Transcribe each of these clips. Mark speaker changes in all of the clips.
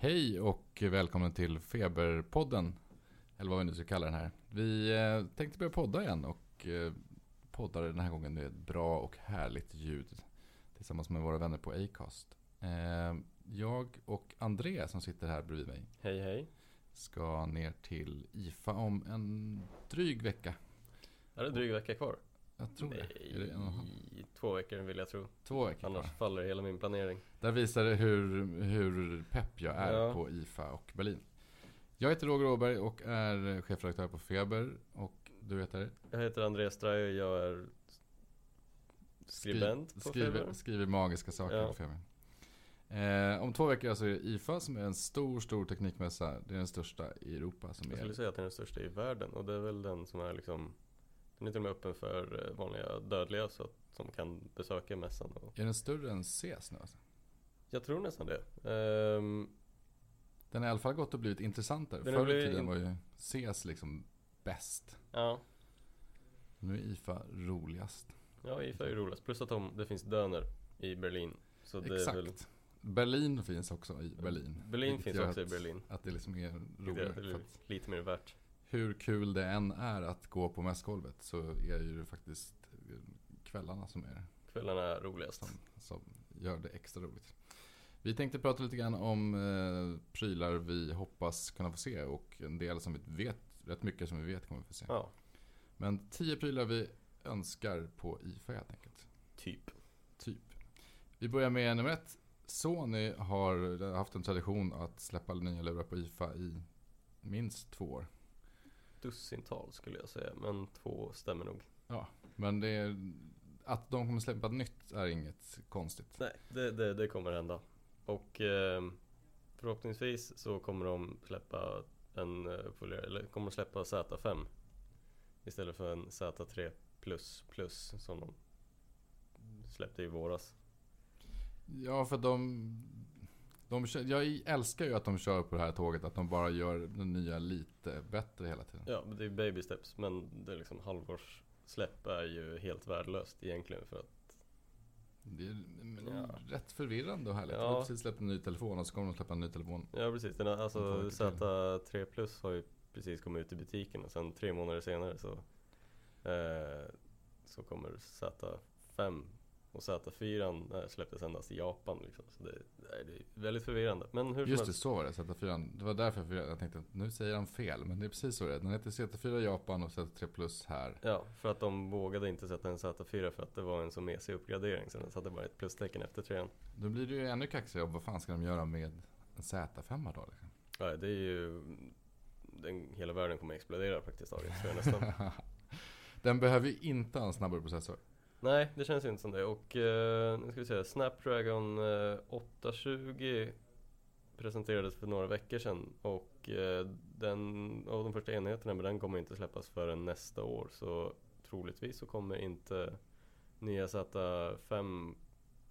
Speaker 1: Hej och välkommen till Feberpodden. Eller vad vi nu ska kalla den här. Vi eh, tänkte börja podda igen och eh, poddar den här gången med ett bra och härligt ljud. Tillsammans med våra vänner på Acast. Eh, jag och André som sitter här bredvid mig.
Speaker 2: Hej hej.
Speaker 1: Ska ner till IFA om en dryg vecka.
Speaker 2: Är det dryg vecka kvar?
Speaker 1: Jag tror
Speaker 2: Nej,
Speaker 1: det. Är det en och en halv?
Speaker 2: två veckor vill jag tro.
Speaker 1: Två veckor
Speaker 2: Annars
Speaker 1: kvar.
Speaker 2: faller hela min planering.
Speaker 1: Där visar det hur, hur pepp jag är
Speaker 2: Ja.
Speaker 1: på IFA och Berlin. Jag heter Roger Åberg och är chefredaktör på Feber. Och du heter?
Speaker 2: Jag heter Andreas Strayer, jag är skribent på
Speaker 1: skriver,
Speaker 2: Feber.
Speaker 1: skriver magiska saker
Speaker 2: Ja.
Speaker 1: på Feber. Eh, om två veckor alltså är det IFA som är en stor, stor teknikmässa. Det är den största i Europa. Som
Speaker 2: Jag skulle
Speaker 1: är,
Speaker 2: säga att den är den största i världen och det är väl den som är liksom Den är till och med öppen för eh, vanliga dödliga så att som kan besöka mässan och
Speaker 1: är den större än CES nu? Alltså?
Speaker 2: Jag tror nästan det. Ehm,
Speaker 1: Den har i alla fall gått och blivit intressantare.
Speaker 2: Den
Speaker 1: Förr i tiden
Speaker 2: in-
Speaker 1: var ju CES liksom bäst.
Speaker 2: ja,
Speaker 1: Nu är IFA roligast.
Speaker 2: ja IFA är roligast. Plus att de, det finns döner i Berlin. Så det
Speaker 1: Exakt.
Speaker 2: är väl
Speaker 1: Berlin finns också i Berlin.
Speaker 2: Berlin finns också i
Speaker 1: att-
Speaker 2: Berlin.
Speaker 1: Att det liksom är
Speaker 2: Det
Speaker 1: roligare.
Speaker 2: är väl
Speaker 1: att
Speaker 2: lite mer värt.
Speaker 1: Hur kul det än är att gå på mässgolvet så är ju det faktiskt kvällarna som är
Speaker 2: Kvällarna är roligast.
Speaker 1: som, som gör det extra roligt. Vi tänkte prata lite grann om eh, prylar vi hoppas kunna få se och en del som vi vet, rätt mycket som vi vet kommer vi få se.
Speaker 2: Ja,
Speaker 1: Men tio prylar vi önskar på IFA helt enkelt.
Speaker 2: typ.
Speaker 1: Typ. Vi börjar med nummer ett. Sony har haft en tradition att släppa nya lurar på IFA i minst två år.
Speaker 2: Dussintal skulle jag säga, men två stämmer nog.
Speaker 1: Men det är, att de kommer släppa nytt är inget konstigt.
Speaker 2: Nej, det, det, det kommer hända. Och eh, förhoppningsvis så kommer de släppa en eh, eller kommer släppa Z5 istället för en Z3 plus plus som de släppte i våras.
Speaker 1: Ja, för de, de kör, Jag älskar ju att de kör på det här tåget, att de bara gör den nya lite bättre hela tiden.
Speaker 2: Ja, det är baby steps men det är liksom halvårssläpp är ju helt värdelöst egentligen för att
Speaker 1: Det är
Speaker 2: Ja.
Speaker 1: rätt förvirrande och härligt.
Speaker 2: Ja.
Speaker 1: De har precis släppt en ny telefon och så kommer de släppa en ny telefon.
Speaker 2: Ja precis, den, alltså
Speaker 1: lite till.
Speaker 2: Z3 plus har ju precis kommit ut i butiken och sen tre månader senare så eh, Så kommer Z5 och Z4 eh, släpptes endast i Japan liksom. Så det, det är väldigt förvirrande Men hur
Speaker 1: Just det, så var det. Z4. Det var därför jag, tänkte att nu säger han fel. Men det är precis så det är. Den heter Z4 Japan och Z3 Plus här.
Speaker 2: Ja, för att de vågade inte sätta en Z4 för att det var en så mesig uppgradering så den satte bara ett plustecken efter trean
Speaker 1: Då blir det ju ännu kaxigare. Vad fan ska de göra med en Z5 då? Liksom?
Speaker 2: Ja, det är ju den, Hela världen kommer explodera praktiskt taget
Speaker 1: Den behöver ju inte ha en snabbare processor.
Speaker 2: Nej, det känns inte som det. Och eh, nu ska vi se, Snapdragon eh, 820 presenterades för några veckor sedan och eh, den, av de första enheterna med den kommer inte släppas förrän nästa år. Så troligtvis så kommer inte nya Z5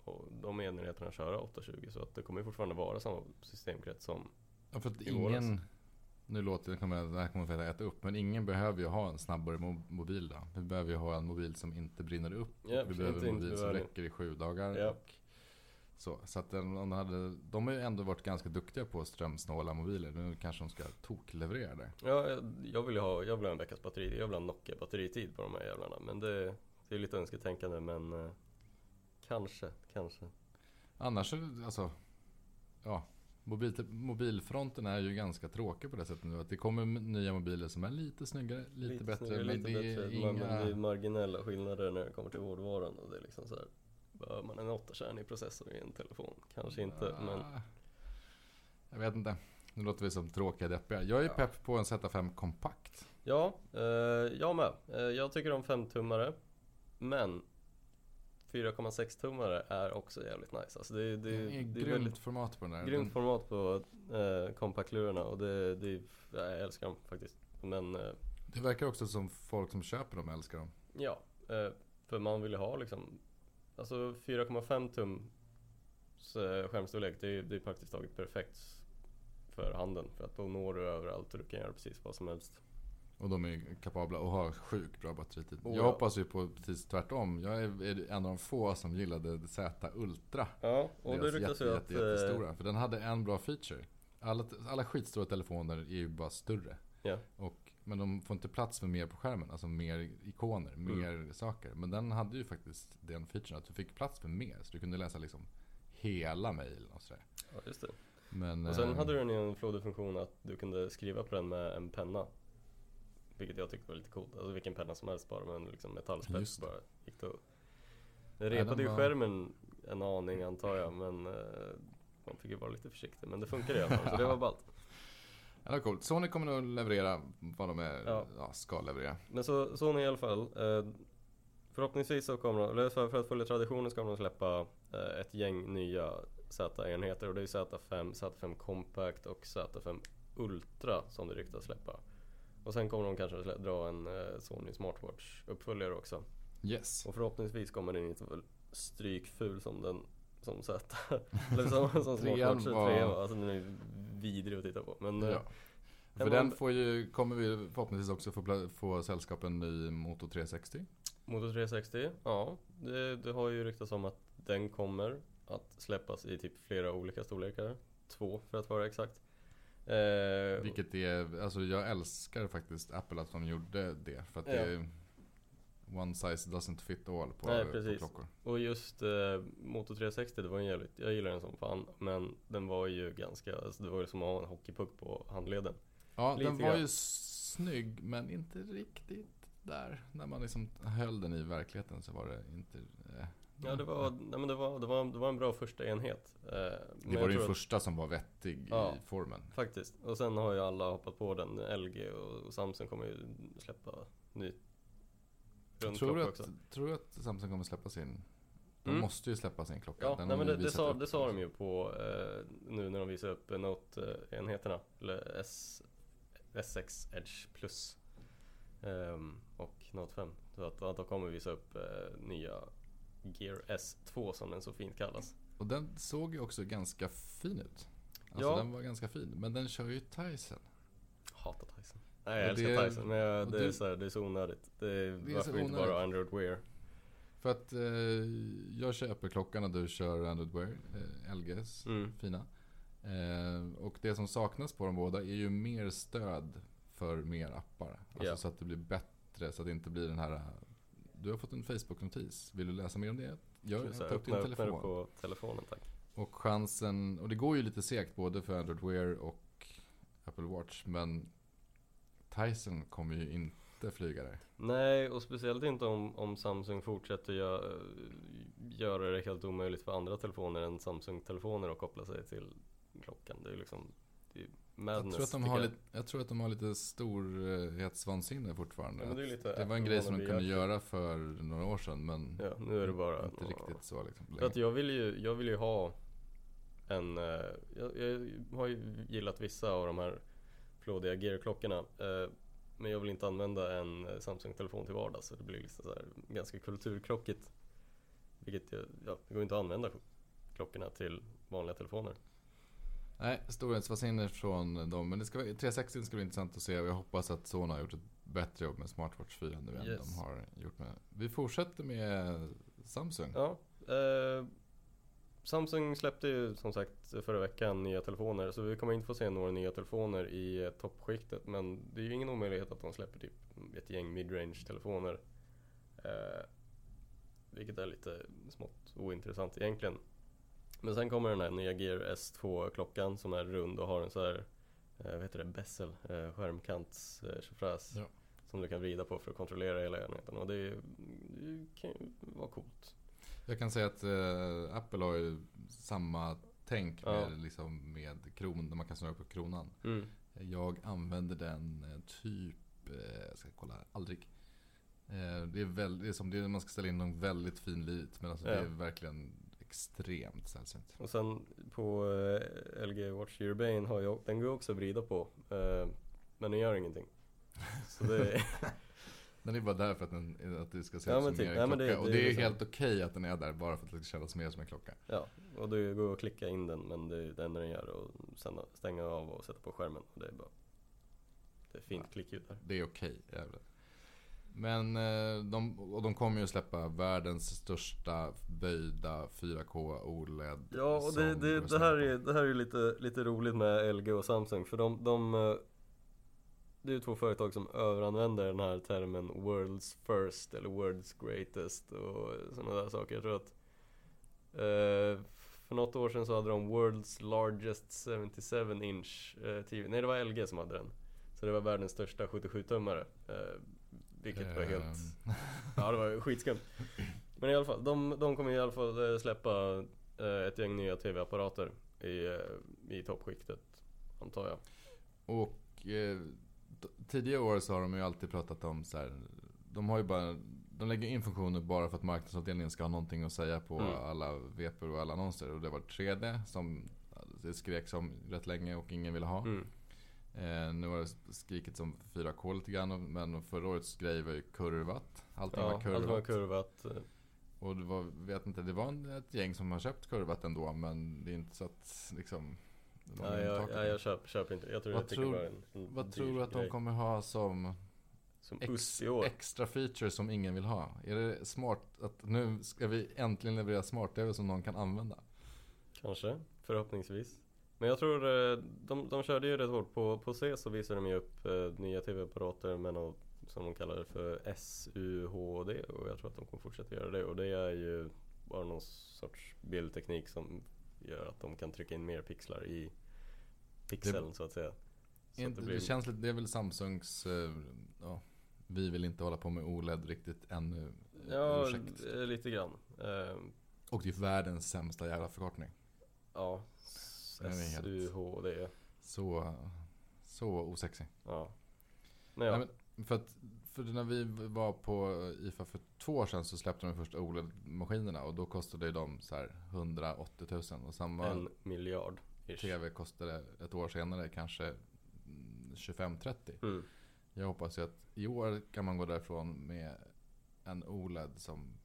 Speaker 2: och de enheterna köra 820 så att det kommer fortfarande vara samma systemkrets som
Speaker 1: Ja, för att ingen... Nu låter det, kommer, det här kommer jag äta upp. Men ingen behöver ju ha en snabbare mo- mobil då. Vi behöver ju ha en mobil som inte brinner upp.
Speaker 2: Ja,
Speaker 1: vi behöver en mobil som räcker i sju dagar.
Speaker 2: Ja.
Speaker 1: Och så så att den, den, hade, de har ju ändå varit ganska duktiga på strömsnåla mobiler. Nu kanske de ska tokleverera det.
Speaker 2: Ja, jag, jag vill ha, jag vill ha en veckas batteri, jag vill ha Nokia batteritid på de här jävlarna Men det, det är lite önsketänkande men eh, Kanske, kanske
Speaker 1: Annars alltså, ja. Mobil, mobilfronten är ju ganska tråkig på det sättet nu. Att det kommer nya mobiler som är lite snyggare, lite, bättre.
Speaker 2: snyggare,
Speaker 1: men
Speaker 2: lite
Speaker 1: det är
Speaker 2: bättre.
Speaker 1: inga...
Speaker 2: Men, men det är marginella skillnader när det kommer till hårdvaran och det är liksom så här Behöver man en 8-kärnig processor i en telefon? Kanske inte men
Speaker 1: Ah, Jag vet inte. Nu låter vi som tråkiga deppiga. Jag är
Speaker 2: Ja.
Speaker 1: pepp på en Z5 kompakt.
Speaker 2: Ja, eh, jag med. Eh, jag tycker om 5-tummare Men 4,6 tummare är också jävligt nice. Alltså det, det,
Speaker 1: Det är
Speaker 2: det är
Speaker 1: grymt
Speaker 2: väldigt
Speaker 1: format på den där.
Speaker 2: grymt format på eh, kompaktlurarna och det, det, jag älskar dem faktiskt. Men eh,
Speaker 1: Det verkar också som folk som köper dem älskar dem.
Speaker 2: Ja, eh, för man vill ju ha liksom Alltså 4,5 tum eh, skärmstorlek det är, det är praktiskt taget perfekt för handen för att då når du överallt och du kan göra precis vad som helst.
Speaker 1: Och de är kapabla och har sjukt bra batteritid.
Speaker 2: Oh,
Speaker 1: jag
Speaker 2: ja.
Speaker 1: hoppas ju på precis tvärtom. Jag är är en av de få som gillade Z Ultra.
Speaker 2: Ja, och det ryktas ju att
Speaker 1: jätte,
Speaker 2: eh,
Speaker 1: jättestora. För den hade en bra feature. Alla, alla skitstora telefoner är ju bara större.
Speaker 2: Ja.
Speaker 1: Och, men de får inte plats med mer på skärmen. Alltså mer ikoner,
Speaker 2: Mm.
Speaker 1: mer saker. Men den hade ju faktiskt den featuren att du fick plats för mer. Så du kunde läsa liksom hela mejlen och sådär.
Speaker 2: Ja, just det.
Speaker 1: Men,
Speaker 2: Och sen
Speaker 1: eh,
Speaker 2: hade den ju en flådefunktion att du kunde skriva på den med en penna. Vilket jag tyckte var lite coolt. Alltså vilken penna som helst bara med en liksom metallspets bara. Gick det Den repade ju skärmen en aning antar jag men eh, man fick ju vara lite försiktig. Men det funkade i alla fall så det var ballt.
Speaker 1: Ja, det var coolt. Sony kommer nog leverera vad de är,
Speaker 2: Ja.
Speaker 1: ja. ska leverera.
Speaker 2: Men så Sony i alla fall. Eh, förhoppningsvis så kommer de, eller för för att följa traditionen ska de släppa eh, ett gäng nya Z-enheter och det är Z5, Z5 Compact och Z5 Ultra som det ryktas släppa. Och sen kommer de kanske dra en eh, Sony Smartwatch uppföljare också.
Speaker 1: Yes.
Speaker 2: Och förhoppningsvis kommer den inte vara strykful som den som Z. Eller som, som Smartwatch
Speaker 1: var-
Speaker 2: 3 var. Alltså den är vidrig att titta på. Men eh,
Speaker 1: Ja. För
Speaker 2: den
Speaker 1: den får ju, kommer vi förhoppningsvis också få, få sällskapen i Moto 360.
Speaker 2: Moto 360, ja. Det, det har ju ryktats om att den kommer att släppas i typ flera olika storlekar. Två för att vara exakt. Eh,
Speaker 1: Vilket är, alltså jag älskar faktiskt Apple att de gjorde det. För att
Speaker 2: Ja.
Speaker 1: det är One size doesn't fit all på,
Speaker 2: Nej,
Speaker 1: på klockor.
Speaker 2: Och just eh, Moto 360, det var en jävligt, jag gillar den som fan. Men den var ju ganska, alltså det var ju som att ha en hockeypuck på handleden.
Speaker 1: Ja,
Speaker 2: Lite
Speaker 1: den var
Speaker 2: grann.
Speaker 1: ju snygg men inte riktigt där. När man liksom höll den i verkligheten så var det inte... Eh.
Speaker 2: Ja det var, nej, men det var, det var, det var en bra första enhet. Eh, men
Speaker 1: Det
Speaker 2: jag
Speaker 1: var den
Speaker 2: tror att-
Speaker 1: första som var vettig
Speaker 2: Ja.
Speaker 1: i formen.
Speaker 2: Faktiskt. Och sen har ju alla hoppat på den. LG och, och Samsung kommer ju släppa ny
Speaker 1: Tror du, att,
Speaker 2: också.
Speaker 1: tror du att Samsung kommer släppa sin... De
Speaker 2: Mm.
Speaker 1: måste ju släppa sin klocka.
Speaker 2: Ja, nej, men
Speaker 1: de
Speaker 2: det, det, sa, det sa de ju på eh, nu när de visade upp eh, Note-enheterna. Eller S, S6 Edge Plus. Ehm, och Note 5. Så att, att de kommer visa upp eh, nya Gear S2 som den så fint kallas.
Speaker 1: Och den såg ju också ganska fin ut. Alltså
Speaker 2: Ja.
Speaker 1: den var ganska fin. Men den kör ju Tyson.
Speaker 2: Hatar Tyson. Nej jag
Speaker 1: Och
Speaker 2: älskar
Speaker 1: det-
Speaker 2: Tyson men jag, det, är
Speaker 1: det-
Speaker 2: så här, det är så onödigt. Det är,
Speaker 1: Det är
Speaker 2: varför inte bara. Android Wear?
Speaker 1: För att eh, jag köper klockan och du kör Android Wear, eh, LGs
Speaker 2: Mm.
Speaker 1: fina. Eh, och det som saknas på de båda är ju mer stöd för mer appar. Alltså
Speaker 2: Ja.
Speaker 1: så att det blir bättre, så att det inte blir den här Du har fått en Facebook-notis. Vill du läsa mer om det? Gör,
Speaker 2: Så
Speaker 1: ta upp din
Speaker 2: det
Speaker 1: telefon.
Speaker 2: på telefonen tack.
Speaker 1: Och chansen, och det går ju lite segt både för Android Wear och Apple Watch. Men Tyson kommer ju inte flyga där.
Speaker 2: Nej, och speciellt inte om, om Samsung fortsätter gö- göra det helt omöjligt för andra telefoner än Samsung-telefoner att koppla sig till klockan. Det är liksom det är madness.
Speaker 1: Jag tror, att de har
Speaker 2: jag.
Speaker 1: lite, jag tror att de har lite storhetsvansinne fortfarande.
Speaker 2: Ja, det är lite
Speaker 1: det var en grej som de kunde göra för några år sedan. Men
Speaker 2: Ja, nu är det bara...
Speaker 1: inte riktigt så liksom.
Speaker 2: För att jag vill ju, jag vill ju ha en... eh, Jag, jag har ju gillat vissa av de här flådiga Gear-klockorna. eh, Men jag vill inte använda en eh, Samsung-telefon till vardags. Så det blir liksom så här ganska kulturkrockigt. Vilket jag, ja, det går inte att använda klockorna till vanliga telefoner.
Speaker 1: Nej, storhetsvansinne från dem. Men det ska, vara- 360 ska bli intressant att se. Och jag hoppas att Sony har gjort ett bättre jobb med Smartwatch 4 nu än
Speaker 2: Yes.
Speaker 1: de har gjort med. Vi fortsätter med Samsung.
Speaker 2: Ja, eh, Samsung släppte ju som sagt förra veckan nya telefoner så vi kommer inte få se några nya telefoner i toppskiktet men det är ju ingen omöjlighet att de släpper typ ett gäng midrange telefoner. Eh, vilket är lite smått ointressant egentligen. Men sen kommer den här nya Gear S2 klockan som är rund och har en så här eh, vad heter det, bezel, eh, eh.
Speaker 1: Ja.
Speaker 2: Som du kan vrida på för att kontrollera hela enheten och det, är- det kan ju vara coolt.
Speaker 1: Jag kan säga att eh, Apple har ju samma tänk med,
Speaker 2: Ja.
Speaker 1: liksom, med kron, där man kan snurra på kronan.
Speaker 2: Mm.
Speaker 1: Jag använder den eh, typ, eh, jag ska kolla här, aldrig. Det är väldigt, det är som det är, man ska ställa in en väldigt fin lit. Men alltså det
Speaker 2: Ja.
Speaker 1: är verkligen extremt sällsynt.
Speaker 2: Och sen på eh, LG Watch Urbane har jag, den går också att vrida på. Eh, men den gör ingenting. Så det är,
Speaker 1: Den är bara där för att, den, att det ska se
Speaker 2: Ja,
Speaker 1: ut som
Speaker 2: typ.
Speaker 1: mer
Speaker 2: Ja,
Speaker 1: en klocka.
Speaker 2: det-
Speaker 1: och
Speaker 2: det
Speaker 1: det
Speaker 2: är
Speaker 1: är
Speaker 2: liksom-
Speaker 1: helt okej att den är där bara för att det ska kännas mer som en klocka.
Speaker 2: ja, och det går att klicka in den men det är det enda den gör och sen stänga av och sätta på skärmen. Och det är bara Det är fint klickljud där.
Speaker 1: Det är okej, jävlar. Men eh, de, och de kommer ju släppa världens största böjda 4K OLED.
Speaker 2: Ja, och det, det, det, här är, det här är lite, lite roligt med LG och Samsung för de, de eh, Det är ju två företag som överanvänder den här termen World's first eller World's greatest och sådana där saker. Jag tror att eh, För något år sedan så hade de World's largest 77 inch TV Nej det var LG som hade den Så det var världens största 77-tummare eh, Vilket var helt
Speaker 1: Ehm,
Speaker 2: Ja det var skitskumt Men i alla fall, de, de kommer i alla fall eh, släppa eh, ett gäng nya TV-apparater i, eh, i toppskiktet Antar jag
Speaker 1: Och eh, tidigare år så har de ju alltid pratat om så här. De har ju bara de lägger in funktioner bara för att marknadsavdelningen ska ha någonting att säga på
Speaker 2: Mm.
Speaker 1: alla vepor och alla annonser. Och det var 3D som det skrek som rätt länge och ingen ville ha.
Speaker 2: mm.
Speaker 1: Eh, nu har det skrikit som 4K lite grann. Men förra årets grej var ju kurvat. Allting
Speaker 2: Ja,
Speaker 1: var
Speaker 2: allt
Speaker 1: kurvat.
Speaker 2: var kurvat
Speaker 1: Och det var, vet inte, det var en- ett gäng som har köpt kurvat ändå. Men det är inte så att liksom... de
Speaker 2: Nej jag, jag, jag köper, köper inte Jag tror
Speaker 1: Vad
Speaker 2: jag
Speaker 1: tror-
Speaker 2: var en, en
Speaker 1: Vad tror du att de
Speaker 2: grej.
Speaker 1: kommer ha som
Speaker 2: Som
Speaker 1: ex, extra features som ingen vill ha? Är det smart att nu ska vi äntligen leverera smart-tv som någon kan använda?
Speaker 2: Kanske, förhoppningsvis Men jag tror eh, de, de körde ju rätt hårt på, på C så visade de ju upp eh, nya TV-apparater med något som de kallar det för SUHD och jag tror att de kommer fortsätta göra det och det är ju bara någon sorts bildteknik som gör att de kan trycka in mer pixlar i pixeln så att säga. Så
Speaker 1: Inte,
Speaker 2: att
Speaker 1: det, känns lite, det är väl Samsungs, eh, ja, vi vill inte hålla på med OLED riktigt ännu.
Speaker 2: Ja,
Speaker 1: ursäkt.
Speaker 2: lite grann.
Speaker 1: Och det är världens sämsta jävla förkortning.
Speaker 2: ja, SUHD.
Speaker 1: Så, så osexig.
Speaker 2: Ja. Nej, ja.
Speaker 1: Nej, men för, att, för när vi var på IFA för två år sedan så släppte de första OLED-maskinerna och då kostade de så här 180 000 och samma
Speaker 2: en miljard. ish.
Speaker 1: TV kostade ett år senare kanske mm, 25-30.
Speaker 2: Mm.
Speaker 1: Jag hoppas ju att i år kan man gå därifrån med en OLED som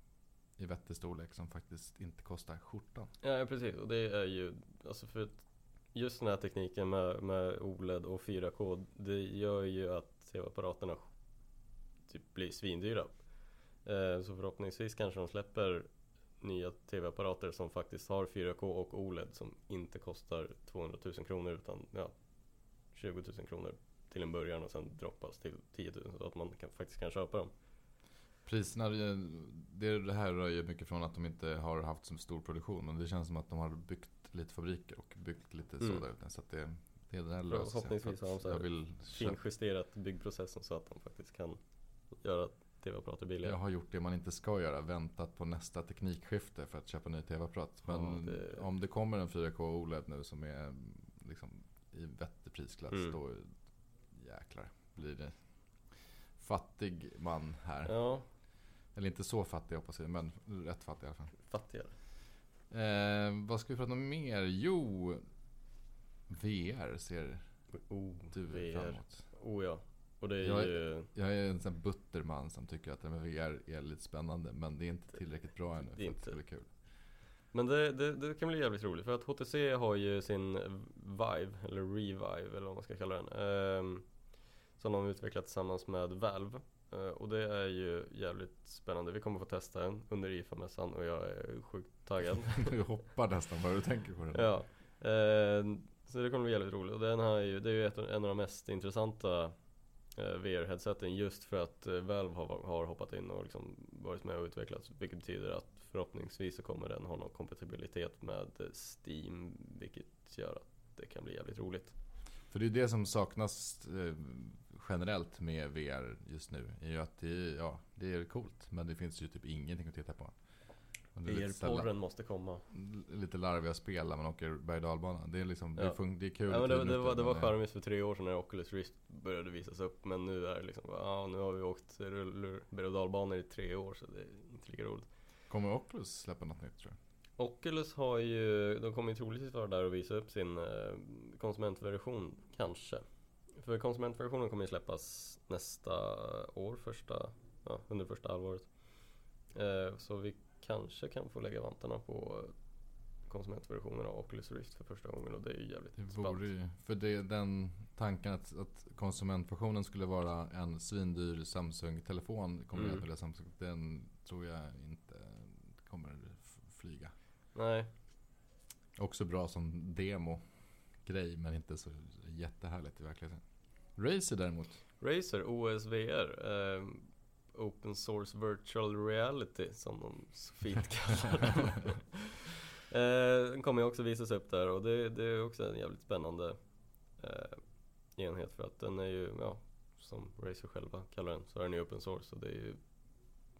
Speaker 1: i vettig storlek som faktiskt inte kostar skjortan.
Speaker 2: Ja precis och det är ju alltså för att just den här tekniken med, med OLED och 4K det gör ju att TV-apparaterna typ blir svindyra. Eh, så förhoppningsvis kanske de släpper nya TV-apparater som faktiskt har 4K och OLED som inte kostar 200 000 kronor utan ja, 20 000 kronor till en början och sen droppas till 10 000 så att man kan, faktiskt kan köpa dem.
Speaker 1: Priserna, det, det här rör ju mycket från att de inte har haft så stor produktion. Men det känns som att de har byggt lite fabriker och byggt lite
Speaker 2: Mm.
Speaker 1: så där ute. Så att det, det är det här löser.
Speaker 2: Förhoppningsvis
Speaker 1: För
Speaker 2: har de så
Speaker 1: vill
Speaker 2: Finjusterat byggprocessen så att de faktiskt kan göra TV-apparater billigare.
Speaker 1: Jag har gjort det man inte ska göra. Väntat på nästa teknikskifte för att köpa ny tv-apparat. Men
Speaker 2: Ja, det-
Speaker 1: om det kommer en 4K OLED nu som är liksom i vettig prisklass.
Speaker 2: Mm.
Speaker 1: Då jäklar blir det fattig man här.
Speaker 2: Ja,
Speaker 1: Eller inte så fattig hoppas jag, men rätt fattig i alla fall.
Speaker 2: fattigare.
Speaker 1: Eh, vad ska vi prata om mer? Jo, VR ser
Speaker 2: Oh,
Speaker 1: du
Speaker 2: VR.
Speaker 1: emot.
Speaker 2: Oh ja. Och det är
Speaker 1: Jag är-
Speaker 2: ju...
Speaker 1: Jag är en sån här butterman som tycker att det med VR är lite spännande. Men det är inte tillräckligt bra ännu för
Speaker 2: är
Speaker 1: att det
Speaker 2: inte.
Speaker 1: ska bli kul.
Speaker 2: Men det, det, det kan bli jävligt roligt för att HTC har ju sin Vive, eller Revive eller vad man ska kalla den. ehm, som de utvecklat tillsammans med Valve. Eh, och det är ju jävligt spännande. Vi kommer få testa den under IFA-mässan och jag är sjukt taggad.
Speaker 1: Du hoppar nästan vad du tänker på det.
Speaker 2: Ja, eh, så det kommer bli jävligt roligt. Och den här är ju, det är ju ett, en av de mest intressanta eh, VR-headseten just för att Valve har, har hoppat in och liksom varit med och utvecklat. Vilket betyder att förhoppningsvis så kommer den ha någon kompatibilitet med Steam. Vilket gör att det kan bli jävligt roligt.
Speaker 1: För det är det som saknas generellt med VR just nu. Är ju att det ja, det är coolt. Men det finns ju typ ingenting att titta på. Det
Speaker 2: VR-porren måste komma.
Speaker 1: lite larviga spel när man åker berg och dalbana. Det är liksom, det,
Speaker 2: Ja.
Speaker 1: fun- det är kul
Speaker 2: Ja, men det, det, var, det var charmigt för tre år sedan när Oculus Rift började visas upp. Men nu är det liksom, ja nu har vi åkt berg och dalbanor i tre år så det är inte lika roligt.
Speaker 1: Kommer Oculus släppa något nytt tror jag?
Speaker 2: Oculus har ju, de kommer ju troligtvis vara där och visa upp sin eh, konsumentversion, kanske. För konsumentversionen kommer ju släppas nästa år, första, ja, under första halvåret. Eh, så vi kanske kan få lägga vantarna på konsumentversionen av Oculus Rift för första gången och det är ju jävligt
Speaker 1: Det vore ju, för det, den tanken att, att konsumentversionen skulle vara en svindyr Samsung-telefon kombinerat
Speaker 2: Mm.
Speaker 1: med Samsung. Den tror jag inte kommer flyga.
Speaker 2: Nej,
Speaker 1: Också bra som demo-grej men inte så jättehärligt i verkligheten. Razer däremot.
Speaker 2: Razer OSVR eh, Open Source Virtual Reality som de så fint kallar det. Eh, Den kommer ju också visas upp där och det, det är också en jävligt spännande eh, enhet för att den är ju, ja, som Razer själva kallar den, så är den ju open source och det är ju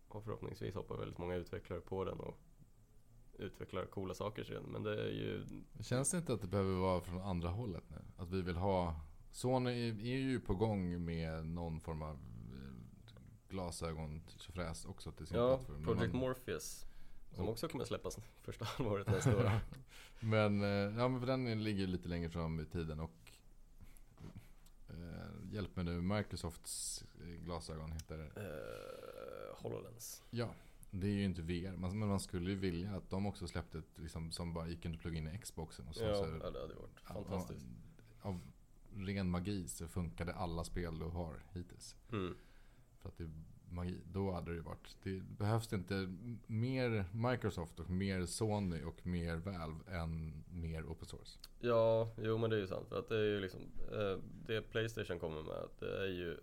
Speaker 2: och förhoppningsvis hoppar väldigt många utvecklare på den och utvecklar coola saker. Men det är ju,
Speaker 1: Känns det inte att det behöver vara från andra hållet nu? Att vi vill ha... Sony är ju på gång med någon form av eh, glasögon fräs också till sin
Speaker 2: ja,
Speaker 1: plattform. Men
Speaker 2: Project
Speaker 1: man-
Speaker 2: Morpheus som också kommer släppas första halvåret nästa år.
Speaker 1: Men, eh, ja, men för den ligger lite längre fram i tiden och eh, hjälp mig nu, Microsofts eh, glasögon heter det.
Speaker 2: HoloLens.
Speaker 1: Ja, det är ju inte VR. Man, men man skulle ju vilja att de också släppte ett liksom, som bara gick och plugga in i Xboxen. Och så,
Speaker 2: Ja,
Speaker 1: så,
Speaker 2: ja, det hade varit
Speaker 1: av-
Speaker 2: fantastiskt.
Speaker 1: Av, ren magi så funkade alla spel du har hittills.
Speaker 2: Mm.
Speaker 1: För att det magi. Då hade det ju varit. Det behövs inte mer Microsoft och mer Sony och mer Valve än mer open source.
Speaker 2: Ja, jo men det är ju sant. För att det är ju liksom, eh, det Playstation kommer med, det är ju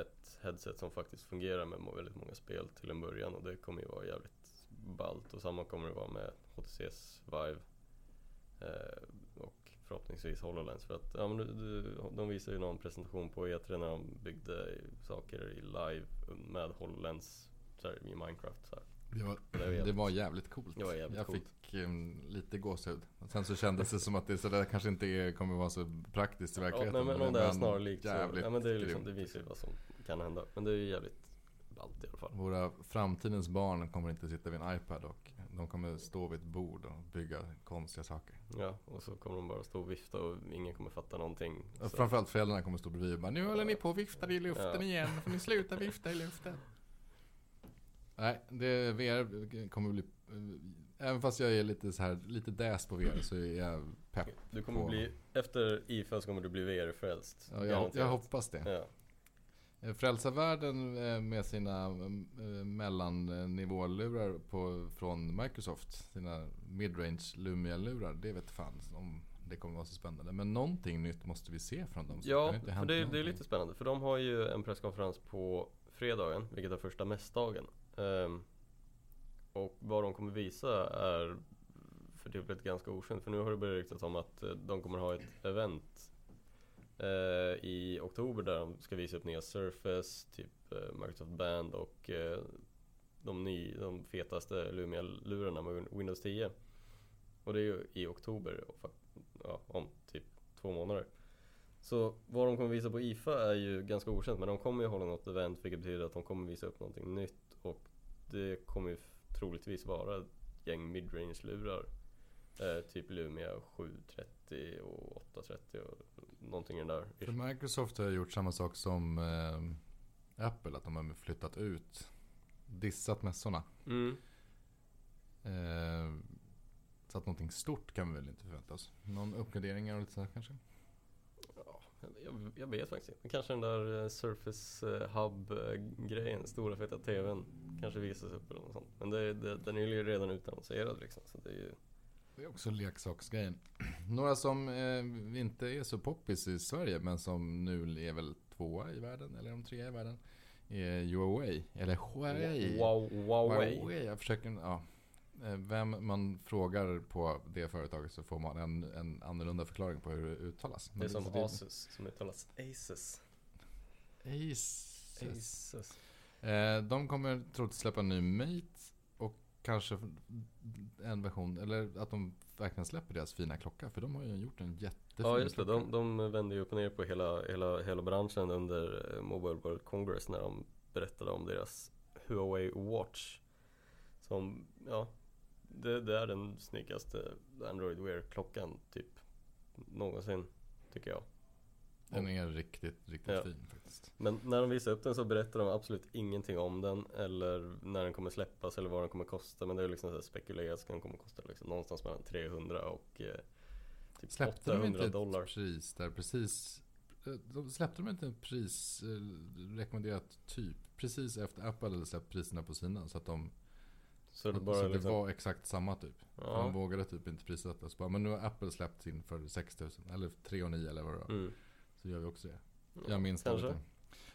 Speaker 2: ett headset som faktiskt fungerar med väldigt många spel till en början och det kommer ju vara jävligt ballt. Och samma kommer det vara med HTC's Vive. Eh, och förhoppningsvis HoloLens. För att ja, men du, du, de visade ju någon presentation på E3 när de byggde saker i live med HoloLens så här, i Minecraft. Så här.
Speaker 1: Det var,
Speaker 2: Det var jävligt-
Speaker 1: coolt.
Speaker 2: Var jävligt
Speaker 1: jag
Speaker 2: coolt.
Speaker 1: fick em, lite gåshud. Sen så kändes det som att det så där kanske inte är, kommer vara så praktiskt i
Speaker 2: Ja,
Speaker 1: verkligheten.
Speaker 2: men, om det är snarlikt så, ja men det är liksom, det visar ju vad som kan hända. Men det är ju jävligt ballt i alla fall.
Speaker 1: Våra framtidens barn kommer inte sitta vid en iPad och de kommer stå vid ett bord och bygga konstiga saker.
Speaker 2: Ja, och så kommer de bara stå och vifta och ingen kommer fatta någonting. Så,
Speaker 1: Framförallt föräldrarna kommer stå bredvid och bara Nu håller ni på och viftar i luften
Speaker 2: Ja.
Speaker 1: igen. Får ni sluta vifta i luften? Nej, det, VR kommer bli... Även fast jag är lite så här, lite däs på VR så är jag pepp.
Speaker 2: du kommer
Speaker 1: på-
Speaker 2: bli, efter IFA så kommer du bli VR-frälst.
Speaker 1: Ja, jag, jag hoppas det.
Speaker 2: Ja,
Speaker 1: Eh, Frälsarvärlden eh, med sina eh, mellannivålurar på, från Microsoft, sina midrange Lumia-lurar, det vet fan om det kommer vara så spännande. Men någonting nytt måste vi se från dem. det
Speaker 2: ja
Speaker 1: inte
Speaker 2: för det, det är lite spännande. För de har ju en presskonferens på fredagen, vilket är första mässdagen. Um, och vad de kommer visa är för tillfället ganska okänt. För nu har det börjat ryktas om att eh, de kommer ha ett event uh, i oktober där de ska visa upp nya Surface, typ eh, Microsoft Band och uh, de, ny, de fetaste Lumia-lurarna med Windows 10. Och det är ju i oktober, och ja, om typ två månader. Så vad de kommer visa på IFA är ju ganska okänt men de kommer ju hålla något event vilket betyder att de kommer visa upp någonting nytt och det kommer ju troligtvis vara ett gäng midrange-lurar. Eh, typ Lumia 730 och 830 och någonting i den där.
Speaker 1: För Microsoft har gjort samma sak som eh, Apple, att de har flyttat ut, dissat mässorna.
Speaker 2: Mm.
Speaker 1: Eh, så att någonting stort kan vi väl inte förvänta oss. Någon uppgradering och lite sådär kanske?
Speaker 2: Ja, jag, jag vet faktiskt inte. Kanske den där eh, Surface eh, Hub-grejen, stora feta TVn, kanske visas upp eller något sånt. Men det, det, den är ju redan utannonserad liksom. Så det är ju...
Speaker 1: Det är också leksaksgrejen. Några som eh, inte är så poppis i Sverige men som nu är väl tvåa i världen eller de trea i världen. Är Huawei. Eller Huawei.
Speaker 2: Wow, Huawei.
Speaker 1: Jag försöker, ja. Eh, Vem man frågar på det företaget så får man en, en annorlunda förklaring på hur det uttalas.
Speaker 2: Det är som
Speaker 1: det-
Speaker 2: Asus som uttalas Asus.
Speaker 1: Asus.
Speaker 2: Asus.
Speaker 1: Eh, de kommer troligtvis släppa en ny Mate och kanske en version, eller att de verkligen släpper deras fina klocka. För de har ju gjort en jättefin
Speaker 2: Ja just det,
Speaker 1: klocka.
Speaker 2: de, de vände ju upp och ner på hela, hela, hela branschen under eh, Mobile World Congress när de berättade om deras Huawei Watch. Som, ja, det, det är den snyggaste Android Wear-klockan typ någonsin, tycker jag.
Speaker 1: Den är riktigt, riktigt
Speaker 2: Ja.
Speaker 1: fin faktiskt.
Speaker 2: Men när de visade upp den så berättade de absolut ingenting om den eller när den kommer släppas eller vad den kommer kosta. Men det är liksom så spekulerat, ska den kommer kosta liksom någonstans mellan 300 och eh, typ
Speaker 1: Släppte de
Speaker 2: 800
Speaker 1: inte ett
Speaker 2: dollar.
Speaker 1: pris där precis eh, de släppte de inte en pris, eh, rekommenderat typ, precis efter Apple hade släppt priserna på sina. Så att de,
Speaker 2: Så det
Speaker 1: så
Speaker 2: bara
Speaker 1: det
Speaker 2: liksom,
Speaker 1: var exakt samma typ.
Speaker 2: Ja.
Speaker 1: De vågade typ inte prissätta. Så bara, men nu har Apple släppt sin för 6000 eller 3 och 9 eller vad det var.
Speaker 2: Mm.
Speaker 1: Så gör vi också det. Jag minns det
Speaker 2: Kanske.
Speaker 1: lite.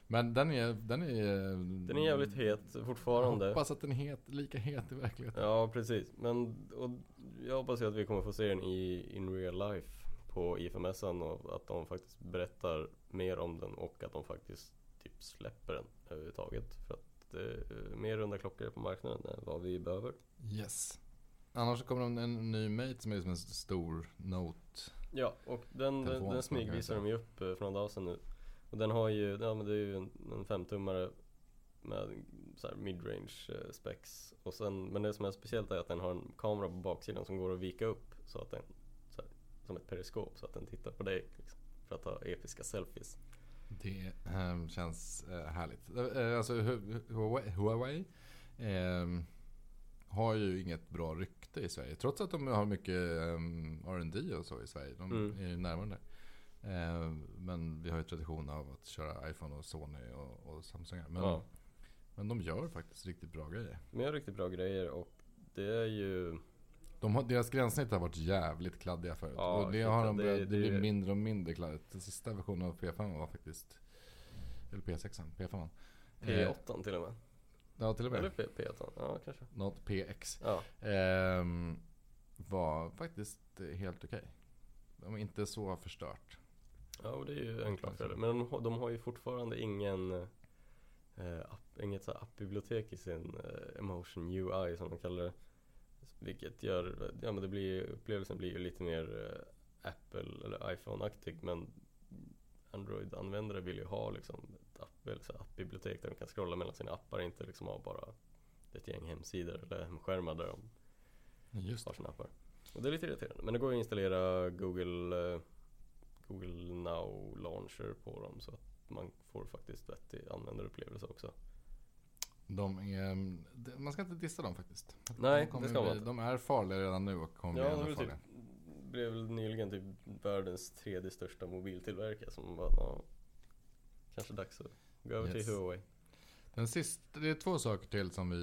Speaker 1: Men den är, den är...
Speaker 2: Den är jävligt het fortfarande.
Speaker 1: Jag hoppas att den är het, lika het i verkligheten.
Speaker 2: Ja, precis. Men och jag hoppas ju att vi kommer få se den i in real life på IFA-mässan och att de faktiskt berättar mer om den och att de faktiskt typ släpper den överhuvudtaget. För att är mer runda klockor på marknaden än vad vi behöver.
Speaker 1: Yes. Annars kommer de en ny Mate som är som en stor Note.
Speaker 2: Ja, och den, den, den smygvisar de ju upp eh, för några dagar sedan nu. Och den har ju, ja men det är ju en, en femtummare med så midrange eh, specs. Och sen, men det som är speciellt är att den har en kamera på baksidan som går att vika upp så att den, så här, som ett periskop så att den tittar på dig. Liksom, för att ta episka selfies.
Speaker 1: Det ehm, känns eh, härligt. Eh, alltså Hu- Huawei, Huawei ehm, har ju inget bra rykte i Sverige. Trots att de har mycket um, R&D och så i Sverige. De
Speaker 2: Mm.
Speaker 1: är ju närmare. Ehm, men vi har ju tradition av att köra iPhone och Sony och, och Samsung. Men,
Speaker 2: Ja.
Speaker 1: men de gör faktiskt riktigt bra grejer.
Speaker 2: De gör riktigt bra grejer och det är ju
Speaker 1: De har, deras gränssnitt har varit jävligt kladdiga förut.
Speaker 2: Ja,
Speaker 1: och det, har de
Speaker 2: det-
Speaker 1: börjat, det,
Speaker 2: det-
Speaker 1: blir mindre och mindre kladdigt. Den sista versionen av P5 var faktiskt, eller P6, P5. Eh,
Speaker 2: P8 till och med.
Speaker 1: ja, till och
Speaker 2: Eller
Speaker 1: med.
Speaker 2: P, P8, ja kanske.
Speaker 1: Något PX.
Speaker 2: Ja,
Speaker 1: Ehm, var faktiskt eh, helt okej. De var inte så förstört.
Speaker 2: ja och det är ju en klar fördel. Men de, har- de har ju fortfarande ingen eh, app, inget så appbibliotek i sin eh, Emotion UI som de kallar det. Vilket gör, ja men det blir, upplevelsen blir ju lite mer eh, Apple eller iPhone-aktig men Android-användare vill ju ha liksom ett app, eller så appbibliotek där de kan scrolla mellan sina appar, inte liksom ha bara ett gäng hemsidor eller hemskärmar där de
Speaker 1: Just
Speaker 2: har sina appar. Och det är lite irriterande. Men det går att installera Google, eh, Google Now Launcher på dem så att man får faktiskt vettig användarupplevelse också.
Speaker 1: De är, man ska inte dissa dem faktiskt.
Speaker 2: Nej,
Speaker 1: de kommer
Speaker 2: det ska man inte.
Speaker 1: De är farliga redan nu och kommer
Speaker 2: Ja,
Speaker 1: bli ännu
Speaker 2: typ,
Speaker 1: farliga.
Speaker 2: blev väl nyligen typ världens tredje största mobiltillverkare som bara, ja, kanske dags att gå över
Speaker 1: Yes.
Speaker 2: till Huawei.
Speaker 1: Den sista, det är två saker till som vi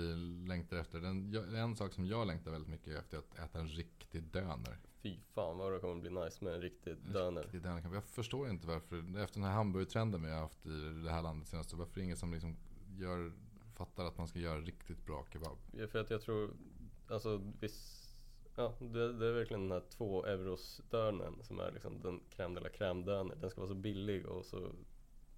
Speaker 1: längtar efter. Den, en sak som jag längtar väldigt mycket efter är att äta en riktig döner.
Speaker 2: Fy fan vad det kommer bli nice med en riktig döner.
Speaker 1: Riktig döner. Jag förstår inte varför, efter den här hamburgertrenden vi har haft i det här landet senast, varför är det ingen som liksom gör, fattar att man ska göra riktigt bra kebab.
Speaker 2: Ja, för att jag tror, alltså visst, ja det, det är verkligen den här två euros dörnen som är liksom den crème de la crème. Den ska vara så billig och så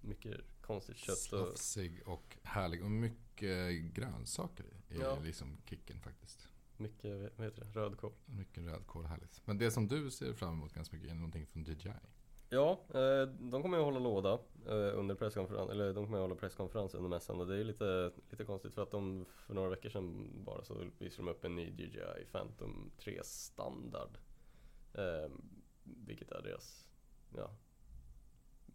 Speaker 2: mycket konstigt kött och
Speaker 1: Slafsig och härlig och mycket grönsaker i.
Speaker 2: Ja.
Speaker 1: liksom kicken faktiskt.
Speaker 2: mycket, vad heter det, rödkål.
Speaker 1: Mycket rödkål, härligt. Men det som du ser fram emot ganska mycket är någonting från DJI.
Speaker 2: Ja, eh, de kommer ju hålla låda eh, under presskonferensen, eller de kommer ju hålla presskonferens under mässan och det är lite, lite konstigt för att de för några veckor sedan bara så visade de upp en ny DJI Phantom 3 standard. Ehm, vilket är deras, ja,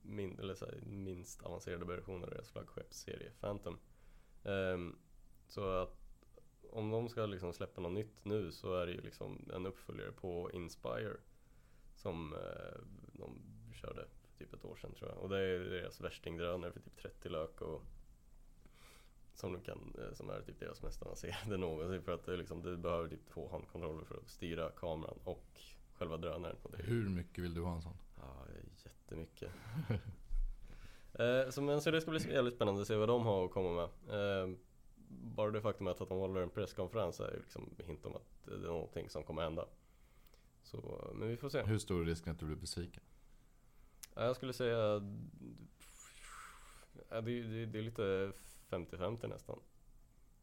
Speaker 2: min, eller så här, minst avancerade version av deras flaggskeppsserie Phantom. Ehm, så att om de ska liksom släppa något nytt nu så är det ju liksom en uppföljare på Inspire. Som eh, de körde för typ ett år sedan tror jag. Och det är deras värstingdrönare för typ 30 lök och som, de kan, eh, som är typ deras mest avancerade någonsin för att det, liksom, det behöver typ två handkontroller för att styra kameran och själva drönaren. Och det
Speaker 1: Hur mycket vill du ha en sån?
Speaker 2: ja, jättemycket. eh, så, men, så det ska bli jävligt spännande att se vad de har att komma med. Eh, bara det faktum att, att de håller en presskonferens är ju liksom hint om att det är någonting som kommer hända. Så, men vi får se.
Speaker 1: Hur stor är risken att du blir besviken?
Speaker 2: Ja, jag skulle säga ja, det, det, det är lite 50-50 nästan.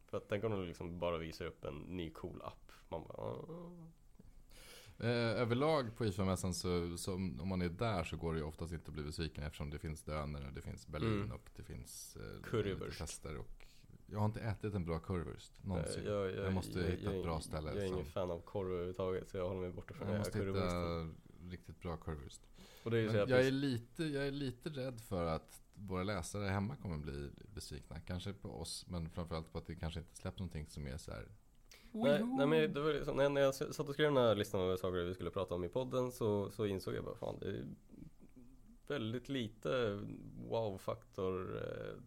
Speaker 2: För att tänk om de liksom bara visar upp en ny cool app. Man bara, "Ah."
Speaker 1: Eh, överlag på IFA-mässan så, så om man är där så går det ju oftast inte att bli besviken eftersom det finns döner och det finns Berlin
Speaker 2: Mm.
Speaker 1: och det finns eh,
Speaker 2: Currywurst.
Speaker 1: och jag har inte ätit en bra currywurst någonsin.
Speaker 2: Eh, jag,
Speaker 1: Jag måste hitta ett bra ställe
Speaker 2: Jag är ingen
Speaker 1: som-
Speaker 2: fan av korv överhuvudtaget så jag håller mig borta från
Speaker 1: jag
Speaker 2: det här
Speaker 1: måste hitta. Riktigt bra.
Speaker 2: Och det är så att
Speaker 1: jag är, lite, jag är lite rädd för att våra läsare hemma kommer bli besvikna. Kanske på oss, men framförallt på att det kanske inte släpps någonting som är så här.
Speaker 2: Nej, nej men det var liksom, när när jag satt och skrev den här listan över saker vi skulle prata om i podden så, så insåg jag bara fan det, väldigt lite wow-faktor eh,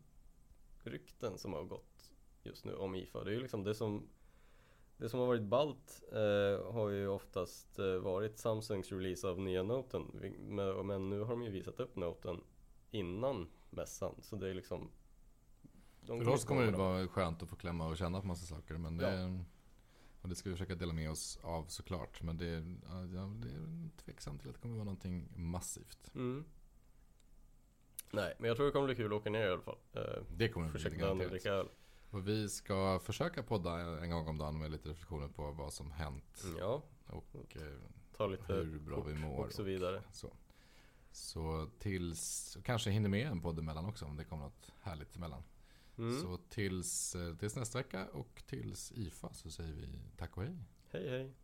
Speaker 2: rykten som har gått just nu om IFA. Det är ju liksom det som det som har varit ballt eh, har ju oftast eh, varit Samsungs release av nya Noten. Men, nu har de ju visat upp Noten innan mässan. Så det är liksom...
Speaker 1: De För oss kommer det vara skönt att få klämma och känna på massa saker. Men det, ja. och det ska vi försöka dela med oss av såklart. Men det, ja, det är tveksamt till att det kommer vara någonting massivt.
Speaker 2: Mm. Nej, men jag tror det kommer bli kul att åka ner i alla fall. Eh,
Speaker 1: det kommer det bli garanterat. Och vi ska försöka podda en gång om dagen med lite reflektioner på vad som hänt.
Speaker 2: Ja.
Speaker 1: Och eh,
Speaker 2: hur bra vi mår. Och så vidare. Och
Speaker 1: så. så tills, kanske hinner med en podd emellan också om det kommer något härligt emellan. Mm. Så tills, eh, tills nästa vecka och tills IFA så säger vi tack och hej.
Speaker 2: Hej hej.